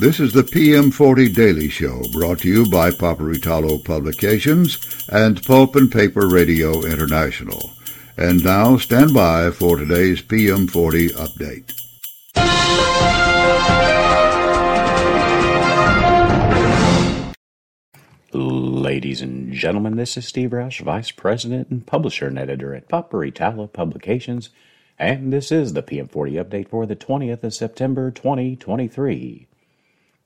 This is the PM40 Daily Show brought to you by Paperitalo Publications and Pulp and Paper Radio International. And now stand by for today's PM40 update. Ladies and gentlemen, this is Steve Roush, Vice President and Publisher and Editor at Paperitalo Publications, and this is the PM40 update for the 20th of September 2023.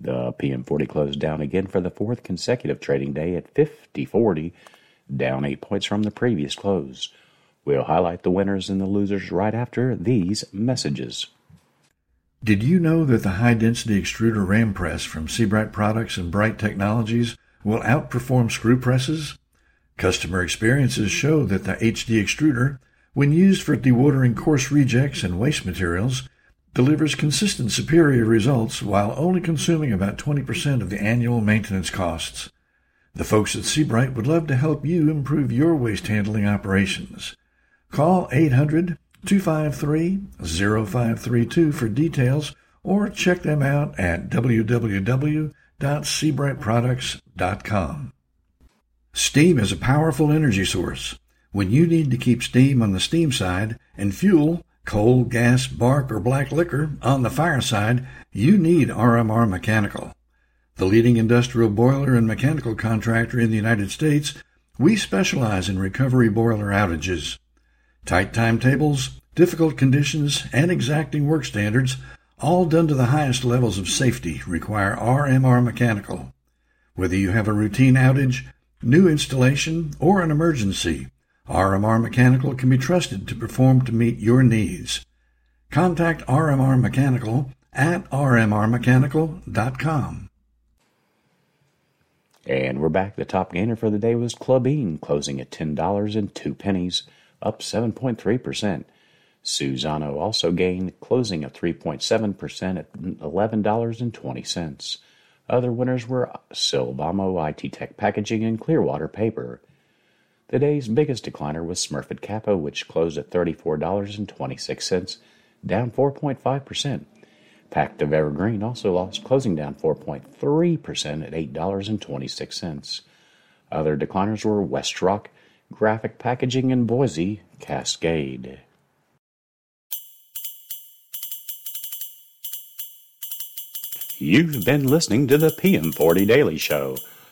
The PM40 closed down again for the fourth consecutive trading day at 50.40, down 8 points from the previous close. We'll highlight the winners and the losers right after these messages. Did you know that the high density extruder ram press from Sebright Products and Bright Technologies will outperform screw presses? Customer experiences show that the HD extruder, when used for dewatering coarse rejects and waste materials, delivers consistent superior results while only consuming about 20% of the annual maintenance costs. The folks at Sebright would love to help you improve your waste handling operations. Call 800 253 0532 for details or check them out at www.sebrightproducts.com. Steam is a powerful energy source. When you need to keep steam on the steam side and fuel coal, gas, bark, or black liquor on the fireside, you need RMR Mechanical. The leading industrial boiler and mechanical contractor in the United States, we specialize in recovery boiler outages. Tight timetables, difficult conditions, and exacting work standards, all done to the highest levels of safety, require RMR Mechanical. Whether you have a routine outage, new installation, or an emergency, RMR Mechanical can be trusted to perform to meet your needs. Contact RMR Mechanical at rmrmechanical.com. And we're back. The top gainer for the day was Klabin, closing at $10.02, up 7.3%. Suzano also gained, closing at 3.7% at $11.20. Other winners were Sylvamo, IT Tech Packaging, and Clearwater Paper. The day's biggest decliner was Smurfit Kappa, which closed at $34.26, down 4.5%. Pactiv Evergreen also lost, closing down 4.3% at $8.26. Other decliners were Westrock, Graphic Packaging, and Boise Cascade. You've been listening to the PM40 Daily Show.